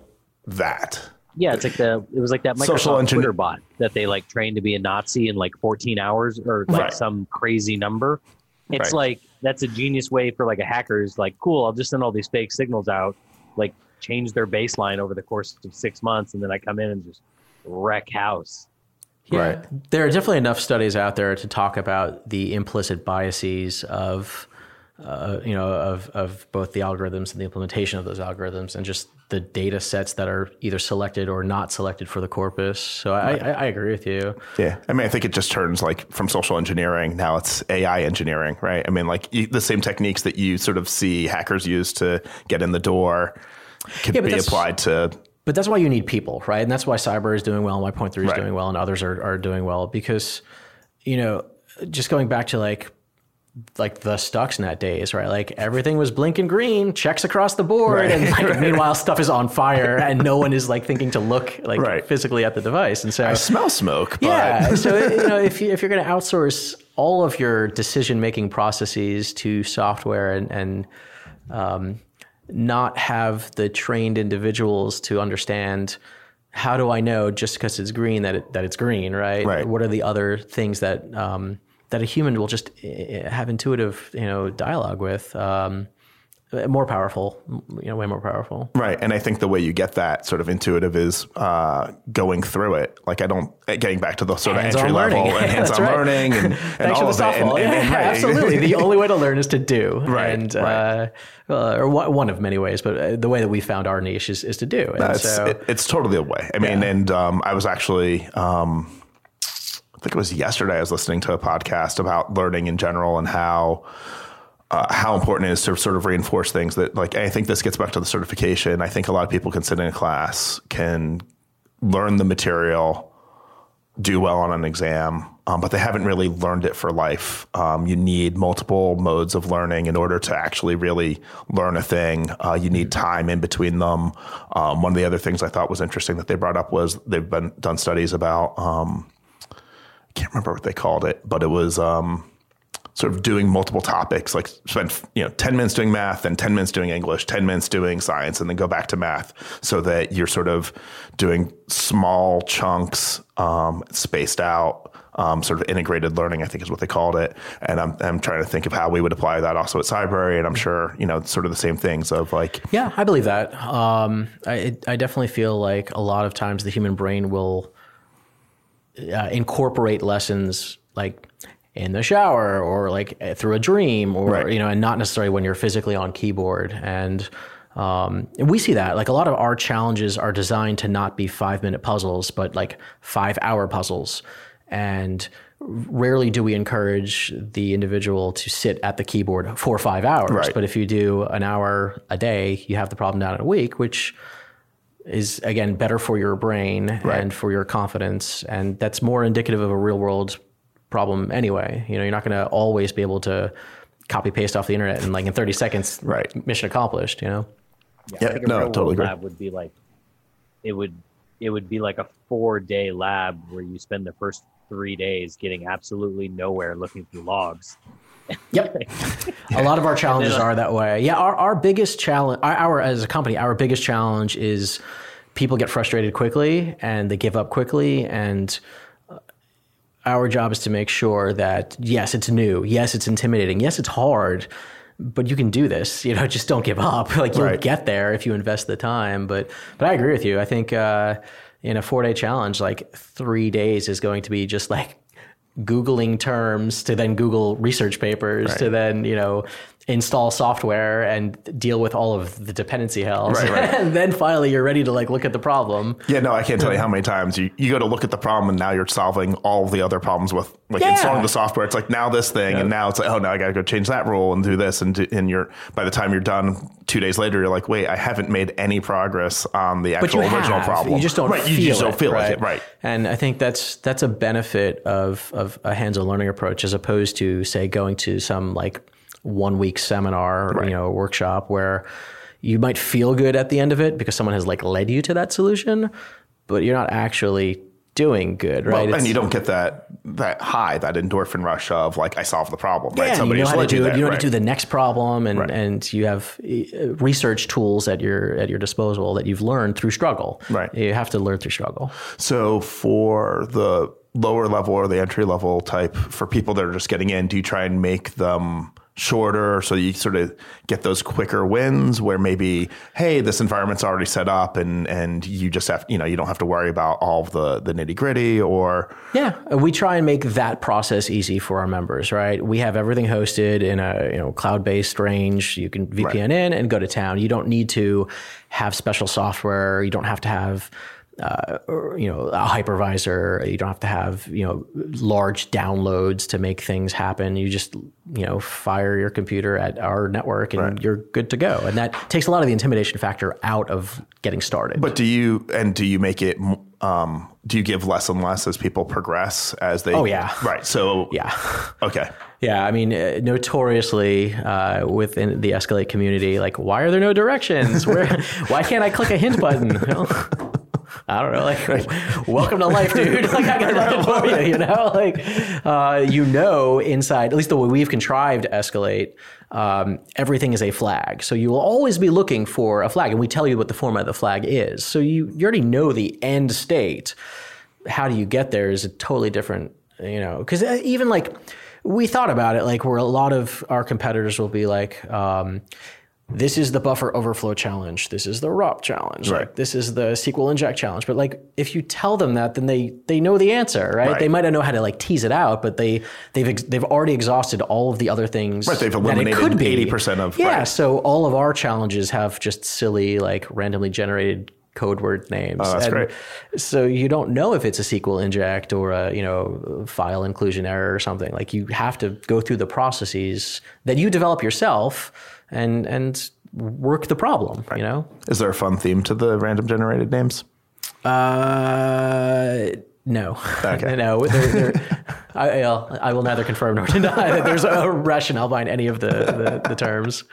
that? Yeah, it's like the it was like that Social Microsoft engineer- Twitter bot that they like trained to be a Nazi in like 14 hours or like Right. some crazy number. It's Right. like that's a genius way for like a hacker is like, cool, I'll just send all these fake signals out, like change their baseline over the course of six months, and then I come in and just wreck house. yeah, there are definitely enough studies out there to talk about the implicit biases of. Uh, you know, of, of both the algorithms and the implementation of those algorithms, and just the data sets that are either selected or not selected for the corpus. So I, I, I agree with you. Yeah, I mean, I think it just turns like from social engineering now it's AI engineering, right? I mean, like you, the same techniques that you sort of see hackers use to get in the door could Yeah, be applied to But that's why you need people, right? And that's why cyber is doing well, and why Point3 is Right. doing well, and others are, are doing well because, you know, just going back to like like the Stuxnet days, right? Like everything was blinking green, checks across the board, Right, and like right. meanwhile stuff is on fire, and no one is like thinking to look like physically at the device. And so I smell smoke, but yeah. so you know, if you if you're going to outsource all of your decision making processes to software and and um, not have the trained individuals to understand how do I know just because it's green that it, that it's green, right? Right. What are the other things that um, that a human will just eh, have intuitive, you know, dialogue with? Um, more powerful, you know, way more powerful. Right. And I think the way you get that sort of intuitive is uh, going through it. Like I don't getting back to the sort of Hands-on entry level learning. and hands-on right. learning and, and all for the of it. And- softball. and- and- right. absolutely. The only way to learn is to do. Right, And, right. Uh, uh, or one of many ways, but uh, the way that we found our niche is, is to do. And It's, so, it- it's totally a way. I mean, Yeah. and um, I was actually, um, I think it was yesterday, I was listening to a podcast about learning in general and how. Uh, how important it is to sort of reinforce things that, like, I think this gets back to the certification. I think a lot of people can sit in a class, can learn the material, do well on an exam, um, but they haven't really learned it for life. Um, you need multiple modes of learning in order to actually really learn a thing. Uh, you need time in between them. Um, one of the other things I thought was interesting that they brought up was they've been done studies about. Um, I can't remember what they called it, but it was. Um, sort of doing multiple topics, like spend you know ten minutes doing math, and ten minutes doing English, ten minutes doing science, and then go back to math, so that you're sort of doing small chunks, um, spaced out, um, sort of integrated learning. I think is what they called it. And I'm I'm trying to think of how we would apply that also at Cybrary, and I'm sure you know sort of the same things of like yeah, I believe that. Um, I, I definitely feel like a lot of times the human brain will uh, incorporate lessons like in the shower or like eh, through a dream or Right. you know and not necessarily when you're physically on keyboard. And um, and we see that. Like a lot of our challenges are designed to not be five minute puzzles but like five hour puzzles. And rarely do we encourage the individual to sit at the keyboard for five hours. Right. but if you do an hour a day you have the problem down in a week which is again better for your brain and for your confidence. And that's more indicative of a real world problem anyway you know you're not going to always be able to copy paste off the internet and like in 30 seconds Right. mission accomplished you know Yeah, I think no, real totally world agree. lab would be like it would it would be like a four day lab where you spend the first three days getting absolutely nowhere looking through logs. Yep. a lot of our challenges then, are that way. Yeah, our, our biggest challenge, our, our as a company, our biggest challenge is people get frustrated quickly and they give up quickly. And our job is to make sure that yes, it's new, yes, it's intimidating, yes, it's hard, but you can do this. You know, just don't give up. Like you'll Right. get there if you invest the time. But but I agree with you. I think uh, in a four day challenge, like three days is going to be just like googling terms to then google research papers to then you know install software and deal with all of the dependency hells Right, right. and then finally you're ready to like look at the problem Yeah, no, I can't tell you how many times you, you go to look at the problem and now you're solving all the other problems with like Yeah. installing the software. It's like now this thing, and now it's like, oh, now I got to go change that rule and do this. And, do, and you're, by the time you're done two days later, you're like, wait, I haven't made any progress on the actual original have. problem. You just don't right, feel you just don't feel right? like it. Right. And I think that's that's a benefit of of a hands-on learning approach as opposed to say going to some like one week seminar or Right. you know workshop where you might feel good at the end of it because someone has like led you to that solution, but you're not actually doing good, right? Well, and you don't get that that high, that endorphin rush of like I solved the problem. Yeah, right? and you know how to do it. there, You know how to do the next problem, and Right. and you have uh, research tools at your at your disposal that you've learned through struggle. Right. You have to learn through struggle. So for the lower level or the entry level type, for people that are just getting in, do you try and make them shorter so you sort of get those quicker wins where maybe, hey, this environment's already set up and and you just have you know you don't have to worry about all the the nitty gritty or Yeah, we try and make that process easy for our members, right? We have everything hosted in a you know cloud-based range. You can VPN in and go to town. You don't need to have special software. You don't have to have uh, or, you know, a hypervisor. You don't have to have you know large downloads to make things happen. You just you know fire your computer at our network and you're good to go. And that takes a lot of the intimidation factor out of getting started. But do you and do you make it? Um, do you give less and less as people progress as they? Oh, yeah. Right. So yeah. Okay. Yeah, I mean, uh, notoriously uh, within the Escalate community, like, why are there no directions? Where, why can't I click a hint button? Well, I don't know. Like, like, welcome to life, dude. Like, I got that for you. You know, like, uh, you know, inside at least the way we've contrived Escalate, um, everything is a flag. So you will always be looking for a flag, and we tell you what the format of the flag is. So you you already know the end state. How do you get there is a totally different, you know, because even like we thought about it like where a lot of our competitors will be like um, this is the buffer overflow challenge this is the ROP challenge Right. like this is the SQL inject challenge but like if you tell them that then they they know the answer right, Right. they might not know how to like tease it out but they they've ex- they've already exhausted all of the other things Right, they've that it eliminated could be 80% of- yeah right. so all of our challenges have just silly like randomly generated code word names Oh, that's And great. so you don't know if it's a SQL inject or a you know file inclusion error or something. Like you have to go through the processes that you develop yourself and and work the problem. You know. Is there a fun theme to the random generated names? Uh, no, Okay. no. There, there, I, I'll- I will neither confirm nor deny that there's a rationale behind any of the the, the terms.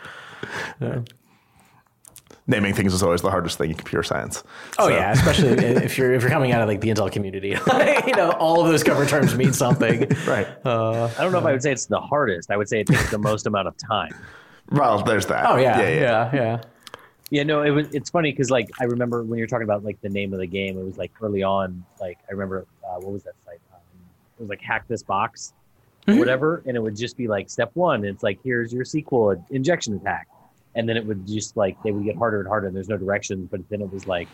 Naming things is always the hardest thing in computer science. Oh So- yeah, especially if you're if you're coming out of like the Intel community, you know, all of those cover terms mean something. Right. I don't know if I would say it's the hardest. I would say it takes the most amount of time. Well, there's that. Oh yeah, Yeah. yeah, yeah. yeah. Yeah, no, it was. It's funny because like I remember when you're talking about like the name of the game. It was like early on. Like I remember uh, what was that site? Um, it was like hack this box, or whatever, and it would just be like step one. It's like here's your SQL injection attack, and then it would just like they would get harder and harder. and There's no directions, but then it was like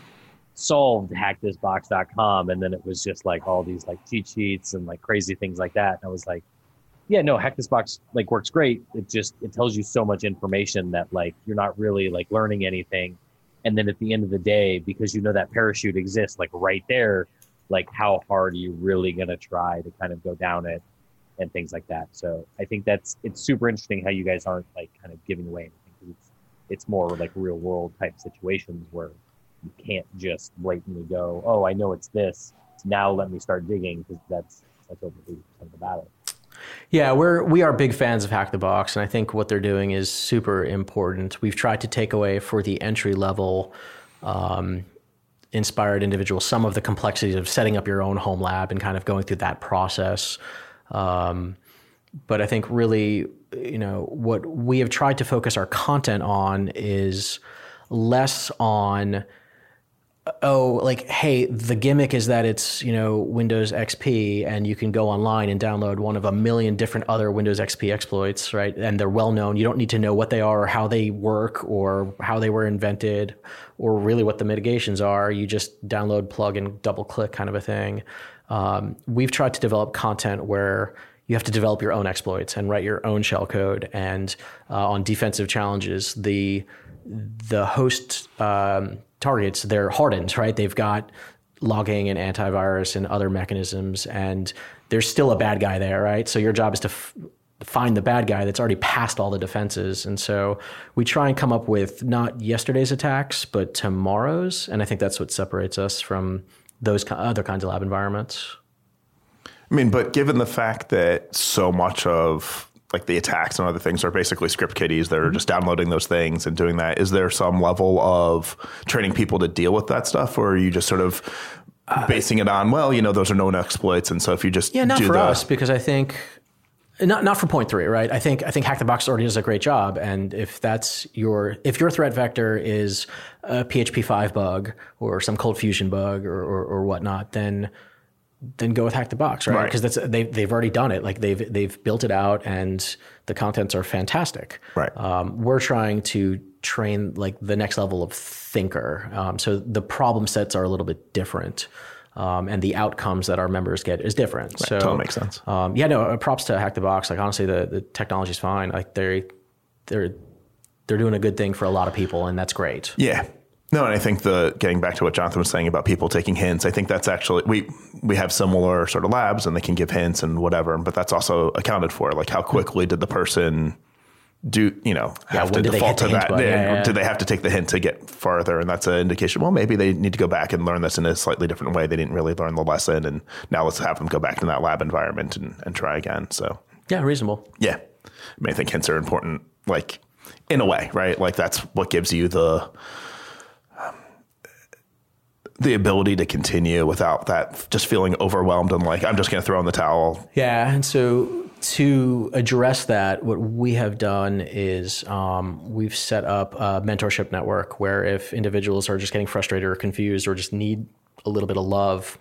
solved hackthisbox.com, and then it was just like all these like cheat sheets and like crazy things like that. And I was like yeah, no, hack this box like works great. It just it tells you so much information that like you're not really like learning anything. And then at the end of the day, because you know that parachute exists like right there, like how hard are you really gonna try to kind of go down it and things like that. So I think that's it's super interesting how you guys aren't like kind of giving away anything. It's it's more like real world type situations where you can't just blatantly go, oh, I know it's this. Now let me start digging because that's that's of the battle. Yeah, we're we are big fans of Hack the Box, and I think what they're doing is super important. We've tried to take away for the entry level um, inspired individuals some of the complexities of setting up your own home lab and kind of going through that process. Um, but I think really, you know, what we have tried to focus our content on is less on oh, like, hey, the gimmick is that it's, you know, Windows XP and you can go online and download one of a million different other Windows XP exploits, right? And they're well known. You don't need to know what they are or how they work or how they were invented or really what the mitigations are. You just download, plug, and double click kind of a thing. Um, we've tried to develop content where you have to develop your own exploits and write your own shell code. And uh, on defensive challenges, the the host um, targets they're hardened, right? They've got logging and antivirus and other mechanisms, and there's still a bad guy there, right? So your job is to f- find the bad guy that's already passed all the defenses. And so we try and come up with not yesterday's attacks, but tomorrow's. And I think that's what separates us from those other kinds of lab environments. I mean, but given the fact that so much of like the attacks and other things are basically script kiddies that are mm-hmm. just downloading those things and doing that, is there some level of training people to deal with that stuff, or are you just sort of uh, basing it on, well, you know, those are known exploits, and so if you just Yeah, not for the, us because I think not not for Point3, right? I think I think Hack the Box already does a great job, and if that's your if your threat vector is a PHP five bug or some Cold Fusion bug or or, or whatnot, then then go with Hack the Box, right? Right. Because that's they they've already done it. Like they've they've built it out, and the contents are fantastic. Right. Um, we're trying to train like the next level of thinker. Um, so the problem sets are a little bit different. Um, and the outcomes that our members get is different. so totally makes sense. Um, yeah, no. uh, Props to Hack the Box. Like honestly, the the technology's fine. Like they they're they're doing a good thing for a lot of people, and that's great. Yeah. No, and I think the getting back to what Jonathan was saying about people taking hints, I think that's actually we we have similar sort of labs and they can give hints and whatever, but that's also accounted for. Like how quickly did the person do you know have to default to that? hint button? They- Yeah, yeah. Do they have to take the hint to get farther? And that's an indication. Well, maybe they need to go back and learn this in a slightly different way. They didn't really learn the lesson, and now let's have them go back to that lab environment and, and try again. So Yeah, reasonable. yeah, I mean, I think hints are important, like in a way, right? Like that's what gives you the the ability to continue without that just feeling overwhelmed and like I'm just going to throw in the towel. Yeah, and so to address that, what we have done is um, we've set up a mentorship network where if individuals are just getting frustrated or confused or just need a little bit of love,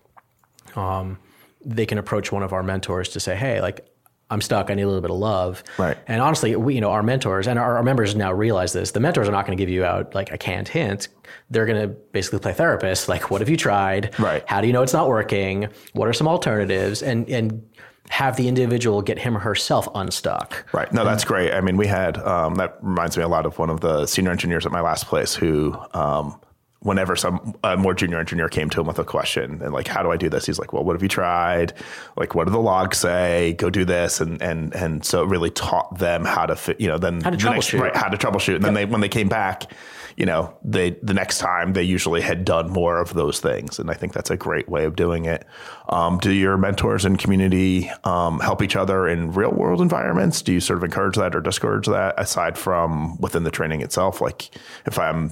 um, they can approach one of our mentors to say, "Hey, like." I'm stuck. I need a little bit of love. Right. And honestly, we, you know, our mentors and our, our members now realize this. The mentors are not going to give you out like a canned hint. They're going to basically play therapist. Like, what have you tried? Right. How do you know it's not working? What are some alternatives? And and have the individual get him or herself unstuck. Right. No, that's great. I mean, we had um, that reminds me a lot of one of the senior engineers at my last place who. Um, Whenever some a more junior engineer came to him with a question and like, how do I do this? He's like, well, what have you tried? Like, what do the logs say? Go do this, and and and so it really taught them how to fit. You know, then How to the next- troubleshoot. right? How to troubleshoot. And then they when they came back, you know, they the next time they usually had done more of those things, and I think that's a great way of doing it. Um, do your mentors and community um, help each other in real world environments? Do you sort of encourage that or discourage that aside from within the training itself? Like if I'm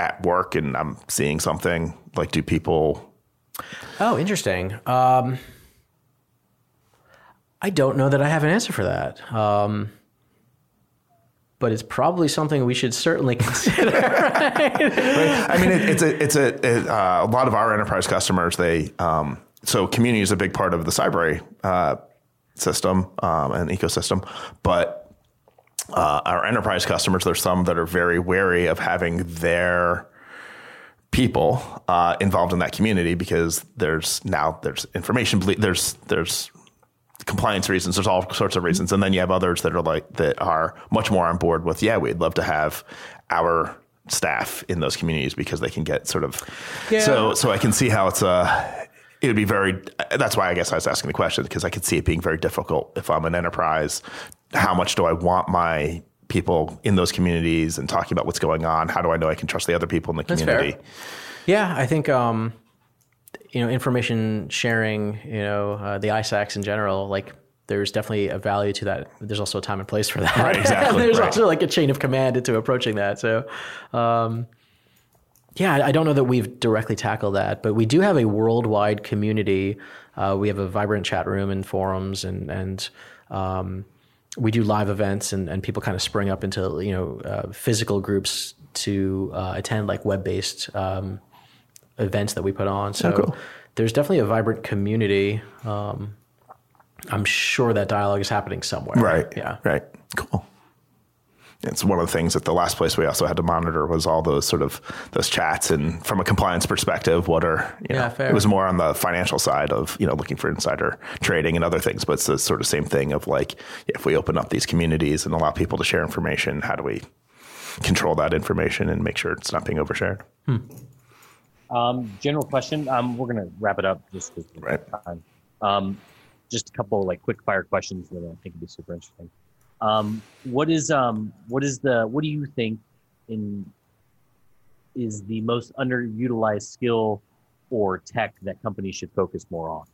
at work and I'm seeing something, like do people? Oh, interesting. Um, I don't know that I have an answer for that. Um, but it's probably something we should certainly consider. right I mean, it, it's a it's a it, uh, a lot of our enterprise customers. They um, so community is a big part of the Cyber uh, system um, and ecosystem, but uh, our enterprise customers, there's some that are very wary of having their people uh, involved in that community because there's now there's information ble- there's there's compliance reasons there's all sorts of reasons. And then you have others that are like that are much more on board with yeah we'd love to have our staff in those communities because they can get sort of so so I can see how it's a it would be very that's why I guess I was asking the question because I could see it being very difficult if I'm an enterprise how much do I want my people in those communities and talking about what's going on how do I know I can trust the other people in the community yeah, I think um, you know information sharing. You know uh, the ISACs in general, like. There's definitely a value to that. There's also a time and place for that. Right, exactly, There's right. also like a chain of command into approaching that. So, um, yeah, I I don't know that we've directly tackled that, but we do have a worldwide community. Uh, we have a vibrant chat room and forums, and and um, we do live events, and, and people kind of spring up into you know uh, physical groups to uh, attend like web based um, events that we put on. So cool. there's definitely a vibrant community. Um, I'm sure that dialogue is happening somewhere. Right. Yeah. Right. Cool. It's one of the things that the last place we also had to monitor was all those sort of those chats and from a compliance perspective, what are you know Yeah, fair. it was more on the financial side of, you know, looking for insider trading and other things, but it's the sort of same thing of like if we open up these communities and allow people to share information, how do we control that information and make sure it's not being overshared? Um, general question. Um, we're gonna wrap it up just because Right. time. Um, just a couple like quick fire questions that I think would be super interesting. Um, what is um, what is the what do you think in is the most underutilized skill or tech that companies should focus more on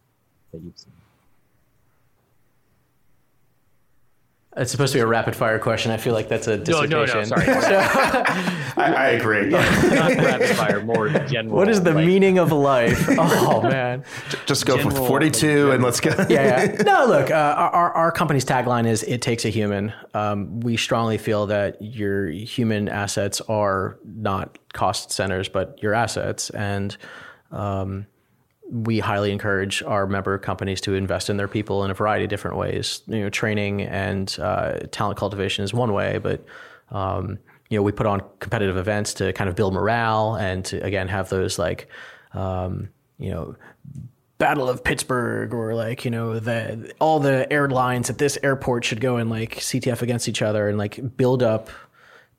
that you've seen? It's supposed to be a rapid fire question. I feel like that's a dissertation. No, no, no, dissertation. sorry. I, I agree. Not rapid fire, more general. What is the like- meaning of life? Oh man. Just go for General- 42 and let's go. yeah, yeah. No, look, uh, our, our company's tagline is "It takes a human." Um, we strongly feel that your human assets are not cost centers, but your assets, and um, we highly encourage our member companies to invest in their people in a variety of different ways. You know, training and uh, talent cultivation is one way, but um, you know, we put on competitive events to kind of build morale and to again have those like, um, you know, Battle of Pittsburgh or like you know the all the airlines at this airport should go and like CTF against each other and like build up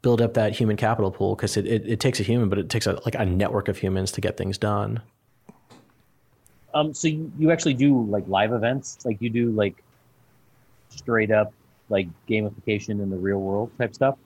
build up that human capital pool because it, it, it takes a human, but it takes a, like a network of humans to get things done. Um, so you, you actually do like live events, like you do like straight up like gamification in the real world type stuff.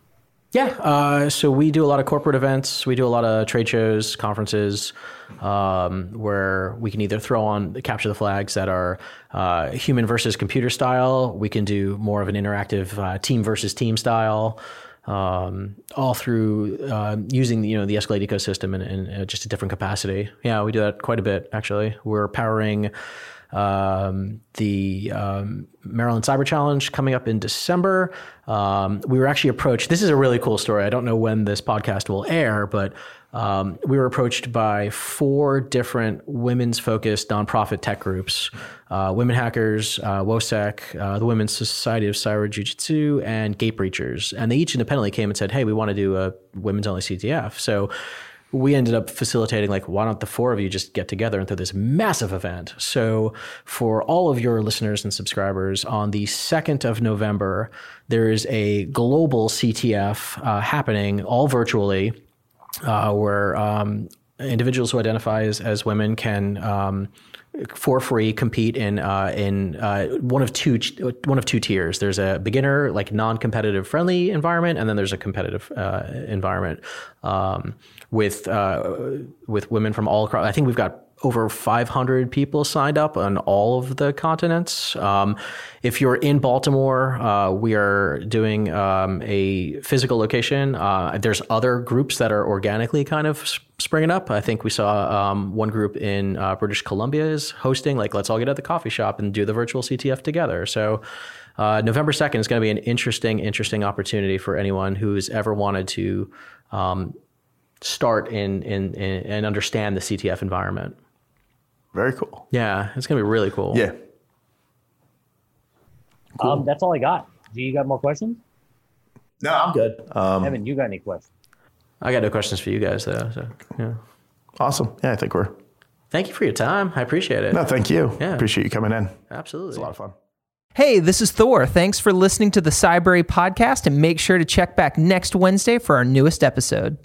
Yeah, uh, so we do a lot of corporate events. We do a lot of trade shows, conferences, um, where we can either throw on capture the flags that are uh, human versus computer style. We can do more of an interactive uh, team versus team style, um, all through uh, using you know the Escalate ecosystem in, in, just a different capacity. Yeah, we do that quite a bit actually. We're powering um, the um, Maryland Cyber Challenge coming up in December. Um, we were actually approached. This is a really cool story. I don't know when this podcast will air, but um, we were approached by four different women's focused nonprofit tech groups uh, Women Hackers, uh, WOSEC, uh, the Women's Society of Cyber Jiu Jitsu, and Gate Breachers. And they each independently came and said, hey, we want to do a women's only CTF. So we ended up facilitating like why don't the four of you just get together and throw this massive event so for all of your listeners and subscribers on the 2nd of november there is a global ctf uh, happening all virtually uh, where um, individuals who identify as, as women can um, for free compete in uh, in uh, one of two one of two tiers. There's a beginner like non-competitive friendly environment, and then there's a competitive uh, environment um, with uh, with women from all across. I think we've got over 500 people signed up on all of the continents. Um, if you're in Baltimore, uh, we are doing um, a physical location. Uh, there's other groups that are organically kind of springing up. I think we saw um, one group in uh, British Columbia is hosting, like, let's all get at the coffee shop and do the virtual CTF together. So, uh, November 2nd is going to be an interesting, interesting opportunity for anyone who's ever wanted to um, start in, in, in, and understand the CTF environment. Very cool. Yeah, it's going to be really cool. Yeah. Cool. Um, that's all I got. Do you got more questions? No, I'm good. Um, Evan, you got any questions? I got no questions for you guys though. So yeah. Awesome. Yeah, I think we're. Thank you for your time. I appreciate it. No, thank you. Yeah. Appreciate you coming in. Absolutely. It's a lot of fun. Hey, this is Thor. Thanks for listening to the Cybrary podcast and make sure to check back next Wednesday for our newest episode.